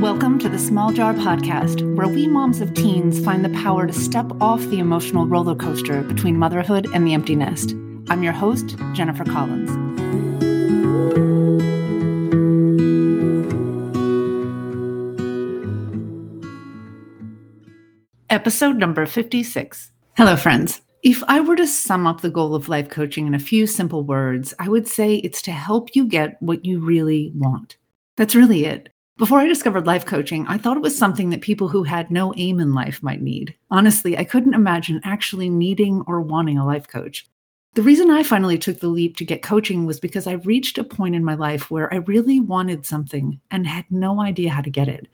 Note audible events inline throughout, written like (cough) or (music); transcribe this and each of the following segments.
Welcome to the Small Jar Podcast, where we moms of teens find the power to step off the emotional roller coaster between motherhood and the empty nest. I'm your host, Jennifer Collins. Episode number 56. Hello, friends. If I were to sum up the goal of life coaching in a few simple words, I would say it's to help you get what you really want. That's really it. Before I discovered life coaching, I thought it was something that people who had no aim in life might need. Honestly, I couldn't imagine actually needing or wanting a life coach. The reason I finally took the leap to get coaching was because I reached a point in my life where I really wanted something and had no idea how to get it.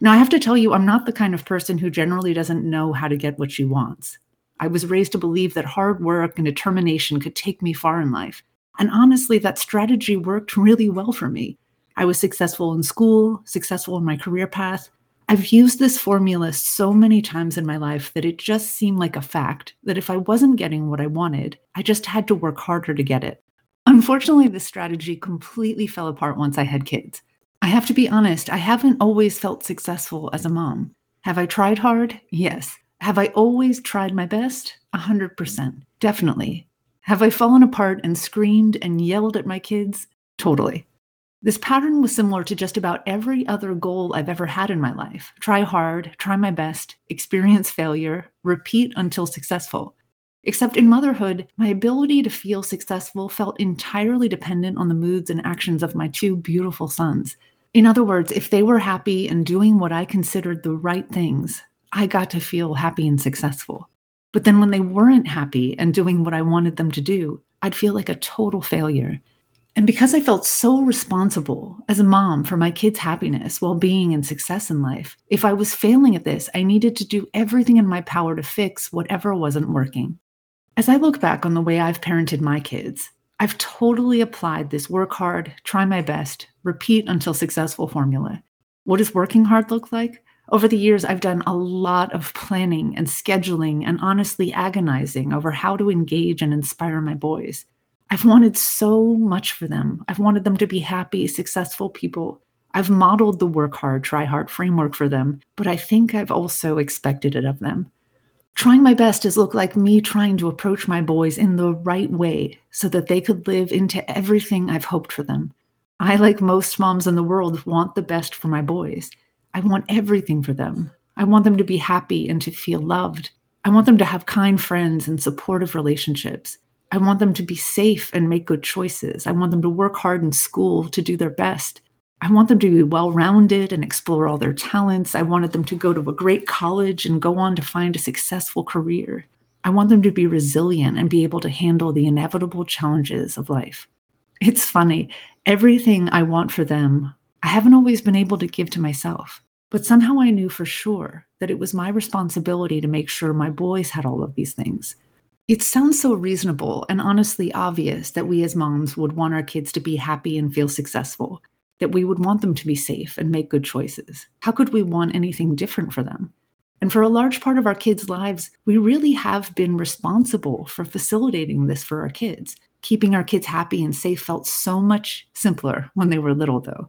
Now, I have to tell you, I'm not the kind of person who generally doesn't know how to get what she wants. I was raised to believe that hard work and determination could take me far in life. And honestly, that strategy worked really well for me. I was successful in school, successful in my career path. I've used this formula so many times in my life that it just seemed like a fact that if I wasn't getting what I wanted, I just had to work harder to get it. Unfortunately, this strategy completely fell apart once I had kids. I have to be honest, I haven't always felt successful as a mom. Have I tried hard? Yes. Have I always tried my best? A 100%. Definitely. Have I fallen apart and screamed and yelled at my kids? Totally. This pattern was similar to just about every other goal I've ever had in my life try hard, try my best, experience failure, repeat until successful. Except in motherhood, my ability to feel successful felt entirely dependent on the moods and actions of my two beautiful sons. In other words, if they were happy and doing what I considered the right things, I got to feel happy and successful. But then when they weren't happy and doing what I wanted them to do, I'd feel like a total failure. And because I felt so responsible as a mom for my kids' happiness, well being, and success in life, if I was failing at this, I needed to do everything in my power to fix whatever wasn't working. As I look back on the way I've parented my kids, I've totally applied this work hard, try my best, repeat until successful formula. What does working hard look like? Over the years, I've done a lot of planning and scheduling and honestly agonizing over how to engage and inspire my boys. I've wanted so much for them. I've wanted them to be happy, successful people. I've modeled the work hard, try hard framework for them, but I think I've also expected it of them. Trying my best has looked like me trying to approach my boys in the right way so that they could live into everything I've hoped for them. I, like most moms in the world, want the best for my boys. I want everything for them. I want them to be happy and to feel loved. I want them to have kind friends and supportive relationships. I want them to be safe and make good choices. I want them to work hard in school to do their best. I want them to be well rounded and explore all their talents. I wanted them to go to a great college and go on to find a successful career. I want them to be resilient and be able to handle the inevitable challenges of life. It's funny, everything I want for them, I haven't always been able to give to myself. But somehow I knew for sure that it was my responsibility to make sure my boys had all of these things. It sounds so reasonable and honestly obvious that we as moms would want our kids to be happy and feel successful, that we would want them to be safe and make good choices. How could we want anything different for them? And for a large part of our kids' lives, we really have been responsible for facilitating this for our kids. Keeping our kids happy and safe felt so much simpler when they were little, though.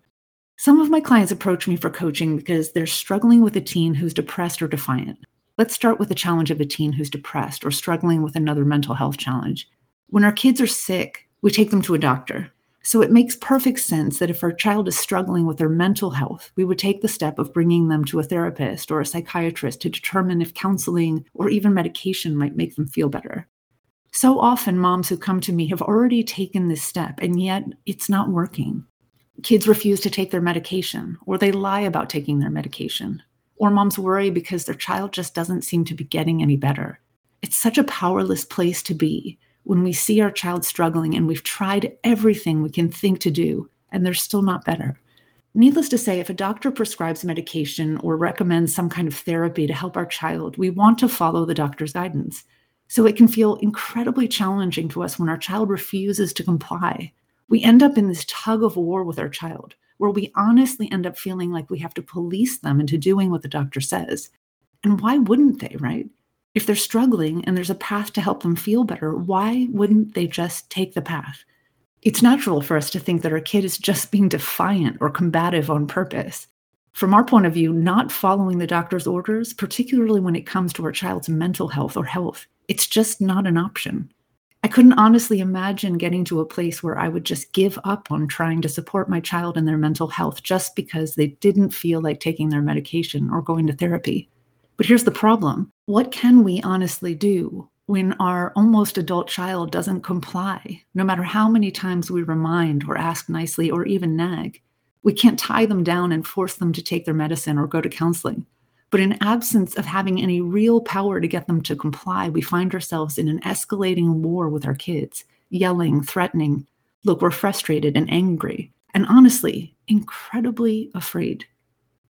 Some of my clients approach me for coaching because they're struggling with a teen who's depressed or defiant. Let's start with the challenge of a teen who's depressed or struggling with another mental health challenge. When our kids are sick, we take them to a doctor. So it makes perfect sense that if our child is struggling with their mental health, we would take the step of bringing them to a therapist or a psychiatrist to determine if counseling or even medication might make them feel better. So often, moms who come to me have already taken this step, and yet it's not working. Kids refuse to take their medication, or they lie about taking their medication, or moms worry because their child just doesn't seem to be getting any better. It's such a powerless place to be when we see our child struggling and we've tried everything we can think to do and they're still not better. Needless to say, if a doctor prescribes medication or recommends some kind of therapy to help our child, we want to follow the doctor's guidance. So it can feel incredibly challenging to us when our child refuses to comply. We end up in this tug of war with our child where we honestly end up feeling like we have to police them into doing what the doctor says. And why wouldn't they, right? If they're struggling and there's a path to help them feel better, why wouldn't they just take the path? It's natural for us to think that our kid is just being defiant or combative on purpose. From our point of view, not following the doctor's orders, particularly when it comes to our child's mental health or health, it's just not an option. I couldn't honestly imagine getting to a place where I would just give up on trying to support my child in their mental health just because they didn't feel like taking their medication or going to therapy. But here's the problem what can we honestly do when our almost adult child doesn't comply, no matter how many times we remind or ask nicely or even nag? We can't tie them down and force them to take their medicine or go to counseling. But in absence of having any real power to get them to comply, we find ourselves in an escalating war with our kids, yelling, threatening. Look, we're frustrated and angry, and honestly, incredibly afraid.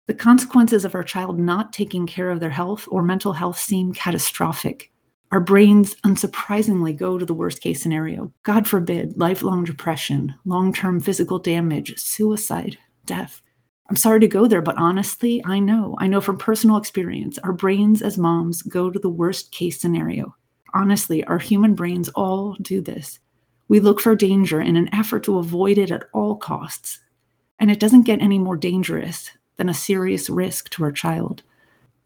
The consequences of our child not taking care of their health or mental health seem catastrophic. Our brains unsurprisingly go to the worst case scenario. God forbid, lifelong depression, long term physical damage, suicide, death. I'm sorry to go there, but honestly, I know. I know from personal experience, our brains as moms go to the worst case scenario. Honestly, our human brains all do this. We look for danger in an effort to avoid it at all costs. And it doesn't get any more dangerous than a serious risk to our child.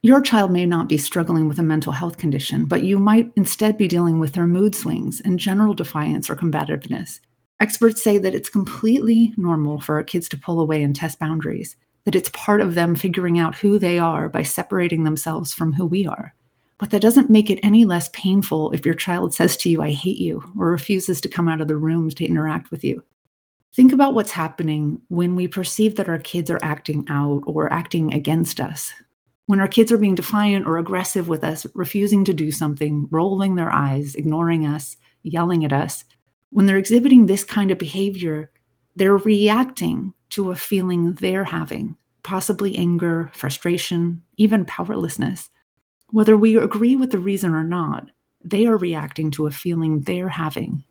Your child may not be struggling with a mental health condition, but you might instead be dealing with their mood swings and general defiance or combativeness. Experts say that it's completely normal for kids to pull away and test boundaries, that it's part of them figuring out who they are by separating themselves from who we are. But that doesn't make it any less painful if your child says to you, I hate you, or refuses to come out of the room to interact with you. Think about what's happening when we perceive that our kids are acting out or acting against us. When our kids are being defiant or aggressive with us, refusing to do something, rolling their eyes, ignoring us, yelling at us, when they're exhibiting this kind of behavior, they're reacting to a feeling they're having, possibly anger, frustration, even powerlessness. Whether we agree with the reason or not, they are reacting to a feeling they're having.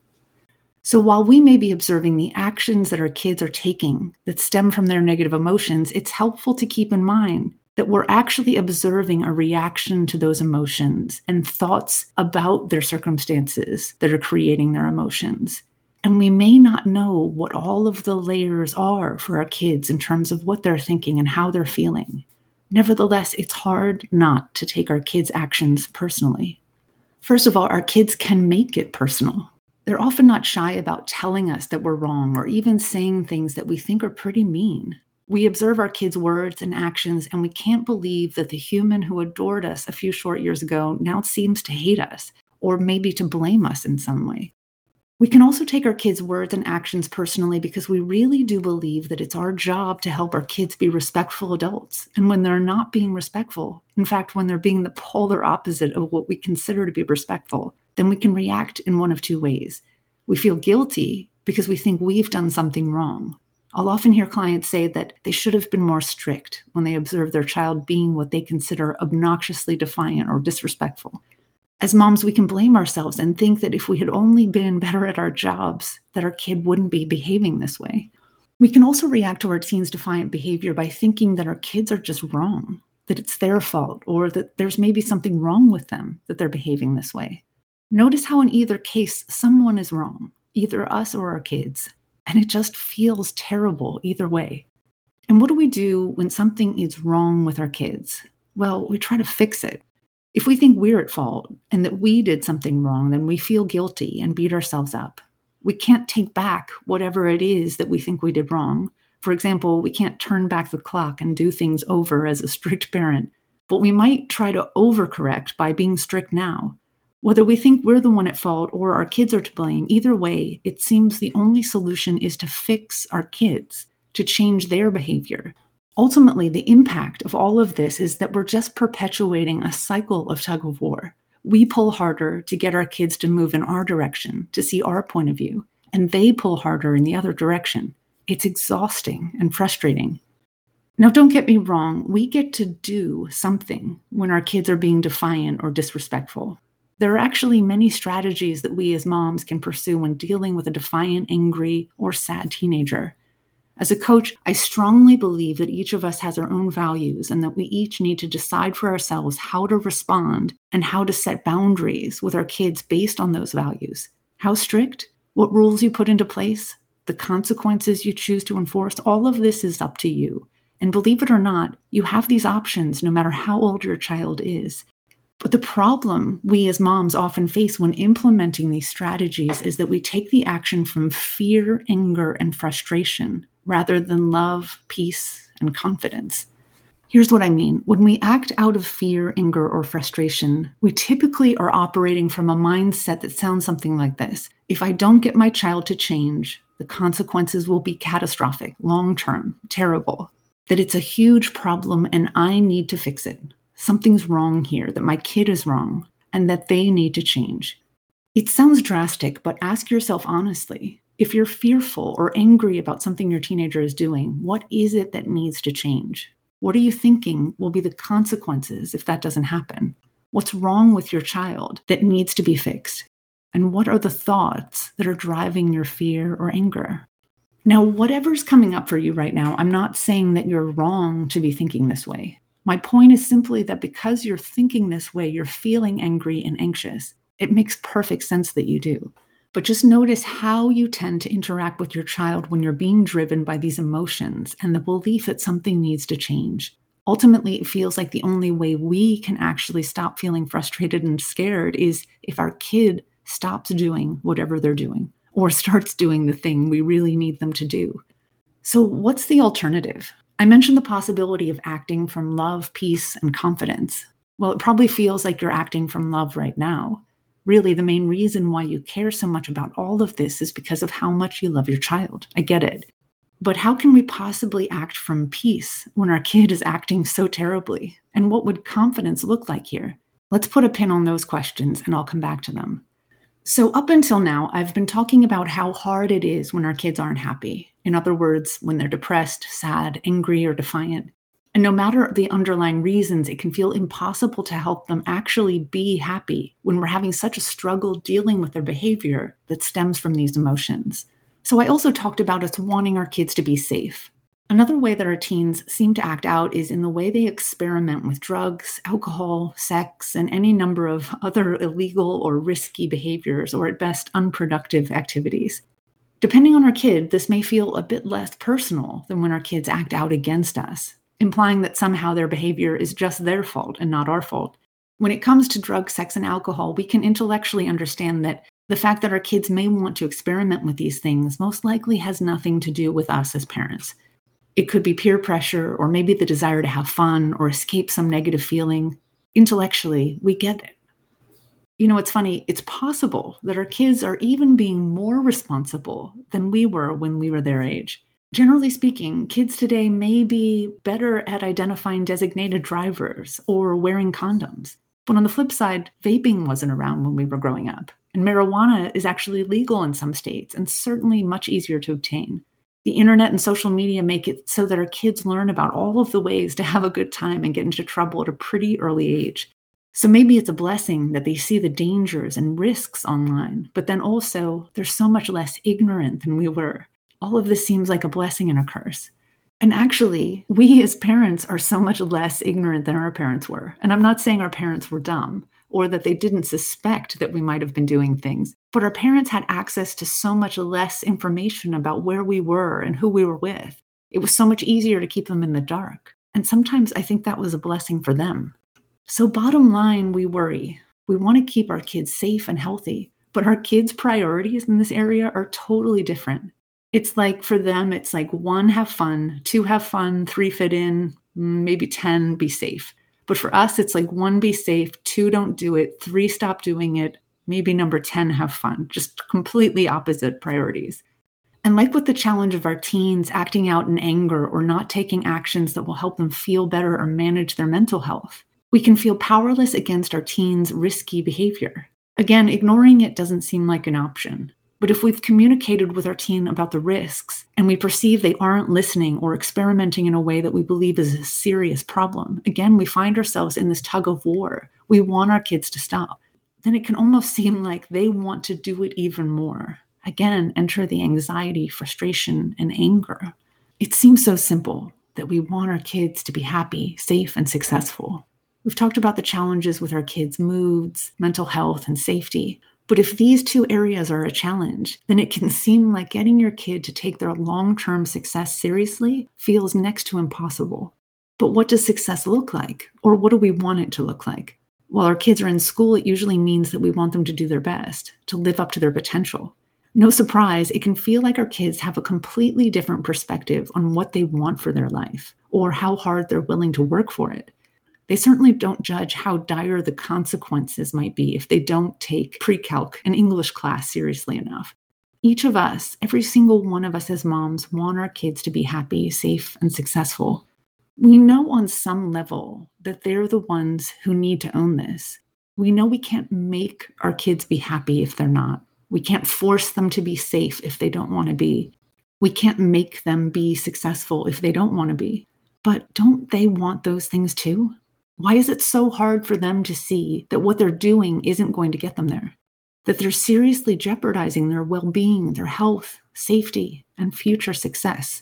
So while we may be observing the actions that our kids are taking that stem from their negative emotions, it's helpful to keep in mind that we're actually observing a reaction to those emotions and thoughts about their circumstances that are creating their emotions. And we may not know what all of the layers are for our kids in terms of what they're thinking and how they're feeling. Nevertheless, it's hard not to take our kids' actions personally. First of all, our kids can make it personal. They're often not shy about telling us that we're wrong or even saying things that we think are pretty mean. We observe our kids' words and actions, and we can't believe that the human who adored us a few short years ago now seems to hate us or maybe to blame us in some way. We can also take our kids' words and actions personally because we really do believe that it's our job to help our kids be respectful adults. And when they're not being respectful, in fact, when they're being the polar opposite of what we consider to be respectful, then we can react in one of two ways. We feel guilty because we think we've done something wrong, I'll often hear clients say that they should have been more strict when they observe their child being what they consider obnoxiously defiant or disrespectful. As moms, we can blame ourselves and think that if we had only been better at our jobs, that our kid wouldn't be behaving this way. We can also react to our teens' defiant behavior by thinking that our kids are just wrong, that it's their fault, or that there's maybe something wrong with them that they're behaving this way. Notice how, in either case, someone is wrong, either us or our kids, and it just feels terrible either way. And what do we do when something is wrong with our kids? Well, we try to fix it. If we think we're at fault and that we did something wrong, then we feel guilty and beat ourselves up. We can't take back whatever it is that we think we did wrong. For example, we can't turn back the clock and do things over as a strict parent, but we might try to overcorrect by being strict now. Whether we think we're the one at fault or our kids are to blame, either way, it seems the only solution is to fix our kids, to change their behavior. Ultimately, the impact of all of this is that we're just perpetuating a cycle of tug of war. We pull harder to get our kids to move in our direction, to see our point of view, and they pull harder in the other direction. It's exhausting and frustrating. Now, don't get me wrong, we get to do something when our kids are being defiant or disrespectful. There are actually many strategies that we as moms can pursue when dealing with a defiant, angry, or sad teenager. As a coach, I strongly believe that each of us has our own values and that we each need to decide for ourselves how to respond and how to set boundaries with our kids based on those values. How strict? What rules you put into place? The consequences you choose to enforce? All of this is up to you. And believe it or not, you have these options no matter how old your child is. But the problem we as moms often face when implementing these strategies is that we take the action from fear, anger, and frustration rather than love, peace, and confidence. Here's what I mean. When we act out of fear, anger, or frustration, we typically are operating from a mindset that sounds something like this If I don't get my child to change, the consequences will be catastrophic, long term, terrible, that it's a huge problem and I need to fix it something's wrong here, that my kid is wrong, and that they need to change. It sounds drastic, but ask yourself honestly if you're fearful or angry about something your teenager is doing, what is it that needs to change? What are you thinking will be the consequences if that doesn't happen? What's wrong with your child that needs to be fixed? And what are the thoughts that are driving your fear or anger? Now, whatever's coming up for you right now, I'm not saying that you're wrong to be thinking this way. My point is simply that because you're thinking this way, you're feeling angry and anxious. It makes perfect sense that you do. But just notice how you tend to interact with your child when you're being driven by these emotions and the belief that something needs to change. Ultimately, it feels like the only way we can actually stop feeling frustrated and scared is if our kid stops doing whatever they're doing or (laughs) starts doing the thing we really need them to do. So, what's the alternative? I mentioned the possibility of acting from love, peace, and confidence. Well, it probably feels like you're acting from love right now. Really, the main reason why you care so much about all of this is because of how much you love your child. I get it. But how can we possibly act from peace when our kid is acting so terribly? And what would confidence look like here? Let's put a pin on those questions and I'll come back to them. So, up until now, I've been talking about how hard it is when our kids aren't happy. In other words, when they're depressed, sad, angry, or defiant. And no matter the underlying reasons, it can feel impossible to help them actually be happy when we're having such a struggle dealing with their behavior that stems from these emotions. So, I also talked about us wanting our kids to be safe. Another way that our teens seem to act out is in the way they experiment with drugs, alcohol, sex, and any number of other illegal or risky behaviors, or at best, unproductive activities. Depending on our kid, this may feel a bit less personal than when our kids act out against us, implying that somehow their behavior is just their fault and not our fault. When it comes to drugs, sex, and alcohol, we can intellectually understand that the fact that our kids may want to experiment with these things most likely has nothing to do with us as parents. It could be peer pressure or maybe the desire to have fun or escape some negative feeling. Intellectually, we get it. You know, it's funny, it's possible that our kids are even being more responsible than we were when we were their age. Generally speaking, kids today may be better at identifying designated drivers or wearing condoms. But on the flip side, vaping wasn't around when we were growing up. And marijuana is actually legal in some states and certainly much easier to obtain the internet and social media make it so that our kids learn about all of the ways to have a good time and get into trouble at a pretty early age. So maybe it's a blessing that they see the dangers and risks online, but then also they're so much less ignorant than we were. All of this seems like a blessing and a curse. And actually, we as parents are so much less ignorant than our parents were. And I'm not saying our parents were dumb or that they didn't suspect that we might have been doing things. But our parents had access to so much less information about where we were and who we were with. It was so much easier to keep them in the dark. And sometimes I think that was a blessing for them. So, bottom line, we worry. We want to keep our kids safe and healthy, but our kids' priorities in this area are totally different. It's like for them, it's like one, have fun, two, have fun, three, fit in, maybe 10, be safe. But for us, it's like one, be safe, two, don't do it, three, stop doing it, maybe number 10, have fun. Just completely opposite priorities. And like with the challenge of our teens acting out in anger or not taking actions that will help them feel better or manage their mental health, we can feel powerless against our teens' risky behavior. Again, ignoring it doesn't seem like an option. But if we've communicated with our teen about the risks and we perceive they aren't listening or experimenting in a way that we believe is a serious problem, again, we find ourselves in this tug of war. We want our kids to stop. Then it can almost (laughs) seem like they want to do it even more. Again, enter the anxiety, frustration, and anger. It seems so simple that we want our kids to be happy, safe, and successful. We've talked about the challenges with our kids' moods, mental health, and safety. But if these two areas are a challenge, then it can seem like getting your kid to take their long term success seriously feels next to impossible. But what does success look like? Or what do we want it to look like? While our kids are in school, it usually means that we want them to do their best, to live up to their potential. No surprise, it can feel like our kids have a completely different perspective on what they want for their life or how hard they're willing to work for it. They certainly don't judge how dire the consequences might be if they don't take pre calc and English class seriously enough. Each of us, every single one of us as moms, want our kids to be happy, safe, and successful. We know on some level that they're the ones who need to own this. We know we can't make our kids be happy if they're not. We can't force them to be safe if they don't want to be. We can't make them be successful if they don't want to be. But don't they want those things too? Why is it so hard for them to see that what they're doing isn't going to get them there? That they're seriously jeopardizing their well being, their health, safety, and future success.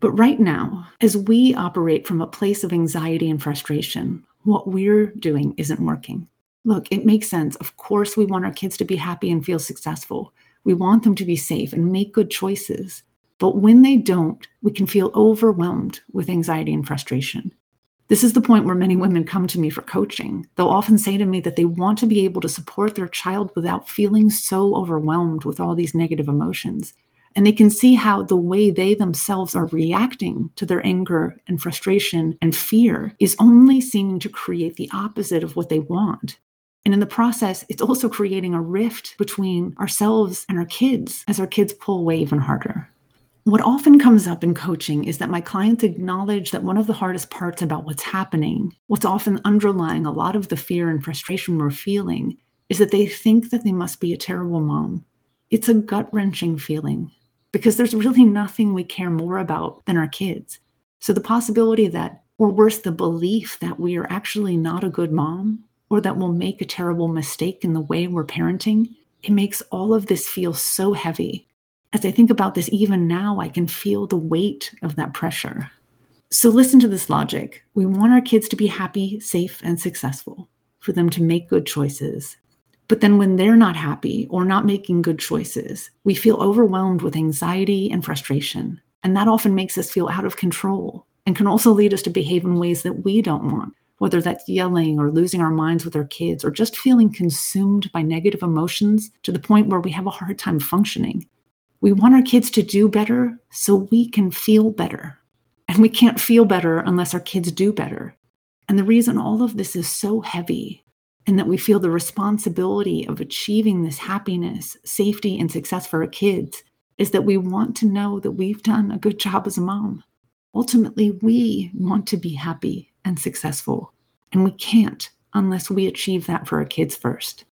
But right now, as we operate from a place of anxiety and frustration, what we're doing isn't working. Look, it makes sense. Of course, we want our kids to be happy and feel successful. We want them to be safe and make good choices. But when they don't, we can feel overwhelmed with anxiety and frustration. This is the point where many women come to me for coaching. They'll often say to me that they want to be able to support their child without feeling so overwhelmed with all these negative emotions. And they can see how the way they themselves are reacting to their anger and frustration and fear is only seeming to create the opposite of what they want. And in the process, it's also creating a rift between ourselves and our kids as our kids pull away even harder. What often comes up in coaching is that my clients acknowledge that one of the hardest parts about what's happening, what's often underlying a lot of the fear and frustration we're feeling, is that they think that they must be a terrible mom. It's a gut wrenching feeling because there's really nothing we care more about than our kids. So the possibility that, or worse, the belief that we are actually not a good mom or that we'll make a terrible mistake in the way we're parenting, it makes all of this feel so heavy as I think about this, even now, I can feel the weight of that pressure. So, listen to this logic. We want our kids to be happy, safe, and successful, for them to make good choices. But then, when they're not happy or not making good choices, we feel overwhelmed with anxiety and frustration. And that often makes us feel out of control and can also lead us to behave in ways that we don't want, whether that's yelling or losing our minds with our kids or just feeling consumed by negative emotions to the point where we have a hard time functioning. We want our kids to do better so we can feel better. And we can't feel better unless our kids do better. And the reason all of this is so heavy and that we feel the responsibility of achieving this happiness, safety, and success for our kids is that we want to know that we've done a good job as a mom. Ultimately, we want to be happy and successful, and we can't unless we achieve that for our kids first.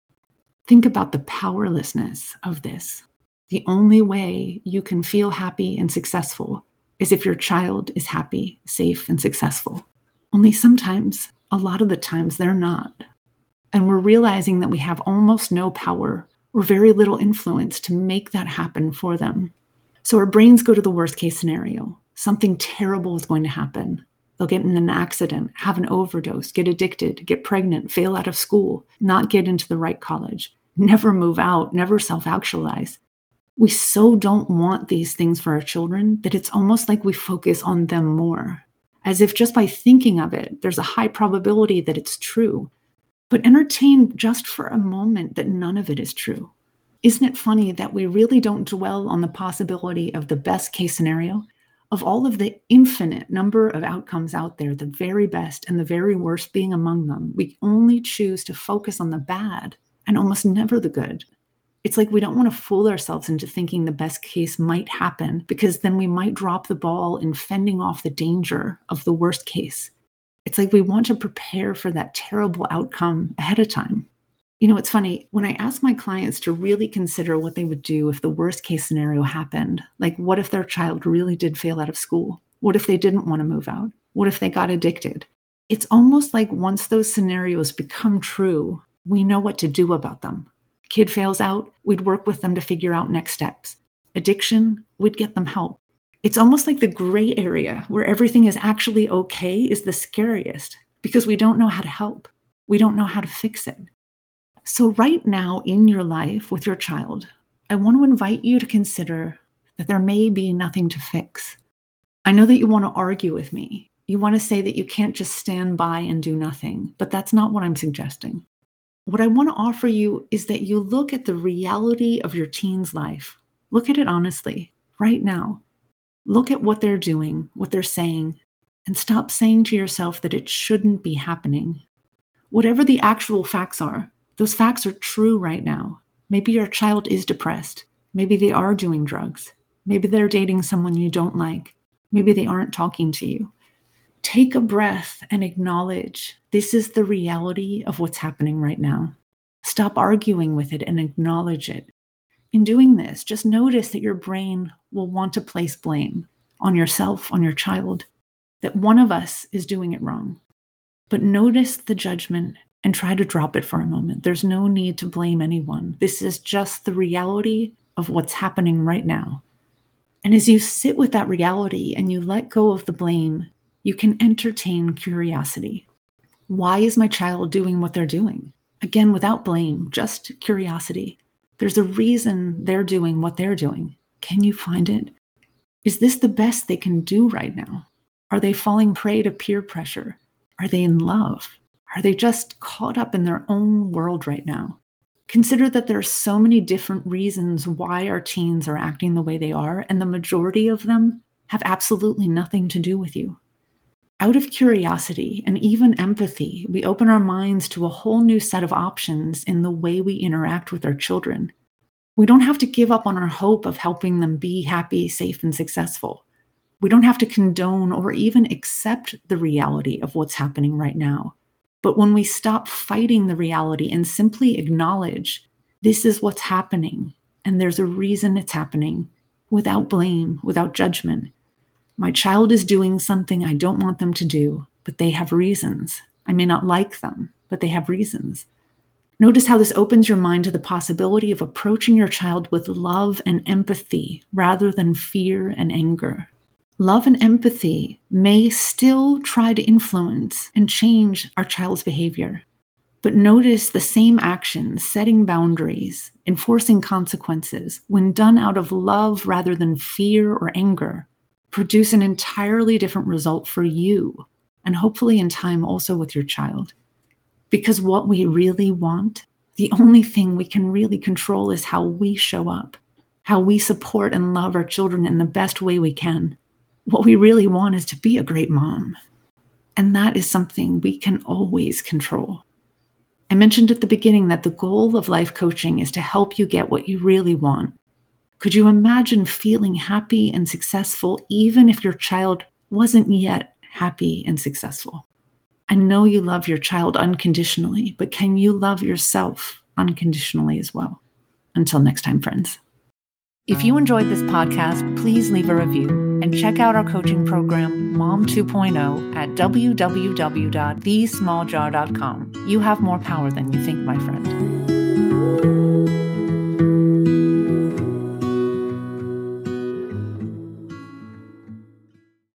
Think about the powerlessness of this. The only way you can feel happy and successful is if your child is happy, safe, and successful. Only sometimes, a lot of the times, they're not. And we're realizing that we have almost no power or very little influence to make that happen for them. So our brains go to the worst case scenario. Something terrible is going to happen. They'll get in an accident, have an overdose, get addicted, get pregnant, fail out of school, not get into the right college, never move out, never self actualize we so don't want these things for our children that it's almost like we focus on them more, as if just by thinking of it, there's a high probability that it's true. But entertain just for a moment that none of it is true. Isn't it funny that we really don't dwell on the possibility of the best case scenario? Of all of the infinite number of outcomes out there, the very best and the very worst being among them, we only choose to focus on the bad and almost never the good it's like we don't want to fool ourselves into thinking the best case might happen because then we might drop the ball in fending off the danger of the worst case. It's like we want to prepare for that terrible outcome ahead of time. You know, it's funny when I ask my clients to really consider what they would do if the worst case scenario happened. Like, what if their child really did fail out of school? What if they didn't want to move out? What if they got addicted? It's almost like once those scenarios become true, we know what to do about them Kid fails out, we'd work with them to figure out next steps. Addiction, we'd get them help. It's almost like the gray area where everything is actually okay is the scariest because we don't know how to help. We don't know how to fix it. So, right now in your life with your child, I want to invite you to consider that there may be nothing to fix. I know that you want to argue with me. You want to say that you can't just stand by and do nothing, but that's not what I'm suggesting. What I want to offer you is that you look at the reality of your teen's life. Look at it honestly, right now. Look at what they're doing, what they're saying, and stop saying to yourself that it shouldn't be happening. Whatever the actual facts are, those facts are true right now. Maybe your child is depressed. Maybe they are doing drugs. Maybe they're dating someone you don't like. Maybe they aren't talking to you. Take a breath and acknowledge this is the reality of what's happening right now. Stop arguing with it and acknowledge it. In doing this, just notice that your brain will want to place blame on yourself, on your child, that one of us is doing it wrong. But notice the judgment and try to drop it for a moment. There's no need to blame anyone. This is just the reality of what's happening right now. And as you sit with that reality and you let go of the blame, you can entertain curiosity. Why is my child doing what they're doing? Again, without blame, just curiosity. There's a reason they're doing what they're doing. Can you find it? Is this the best they can do right now? Are they falling prey to peer pressure? Are they in love? Are they just caught up in their own world right now? Consider that there are so many different reasons why our teens are acting the way they are, and the majority of them have absolutely nothing to do with you. Out of curiosity and even empathy, we open our minds to a whole new set of options in the way we interact with our children. We don't have to give up on our hope of helping them be happy, safe, and successful. We don't have to condone or even accept the reality of what's happening right now. But when we stop fighting the reality and simply acknowledge this is what's happening, and there's a reason it's happening without blame, without judgment. My child is doing something I don't want them to do, but they have reasons. I may not like them, but they have reasons. Notice how this opens your mind to the possibility of approaching your child with love and empathy rather than fear and anger love and empathy may still try to influence and change our child's behavior. But notice the same actions, setting boundaries, enforcing consequences, when done out of love rather than fear or anger, produce an entirely different result for you, and hopefully in time also with your child. Because what we really want, the only thing we can really control is how we show up, how we support and love our children in the best way we can what we really want is to be a great mom. And that is something we can always control. I mentioned at the beginning that the goal of life coaching is to help you get what you really want. Could you imagine feeling happy and successful even if your child wasn't yet happy and successful? I know you love your child unconditionally, but can you love yourself unconditionally as well? Until next time, friends. If you enjoyed this podcast, please leave a review and check out our coaching program, Mom 2.0, at www.thesmalljar.com. You have more power than you think, my friend.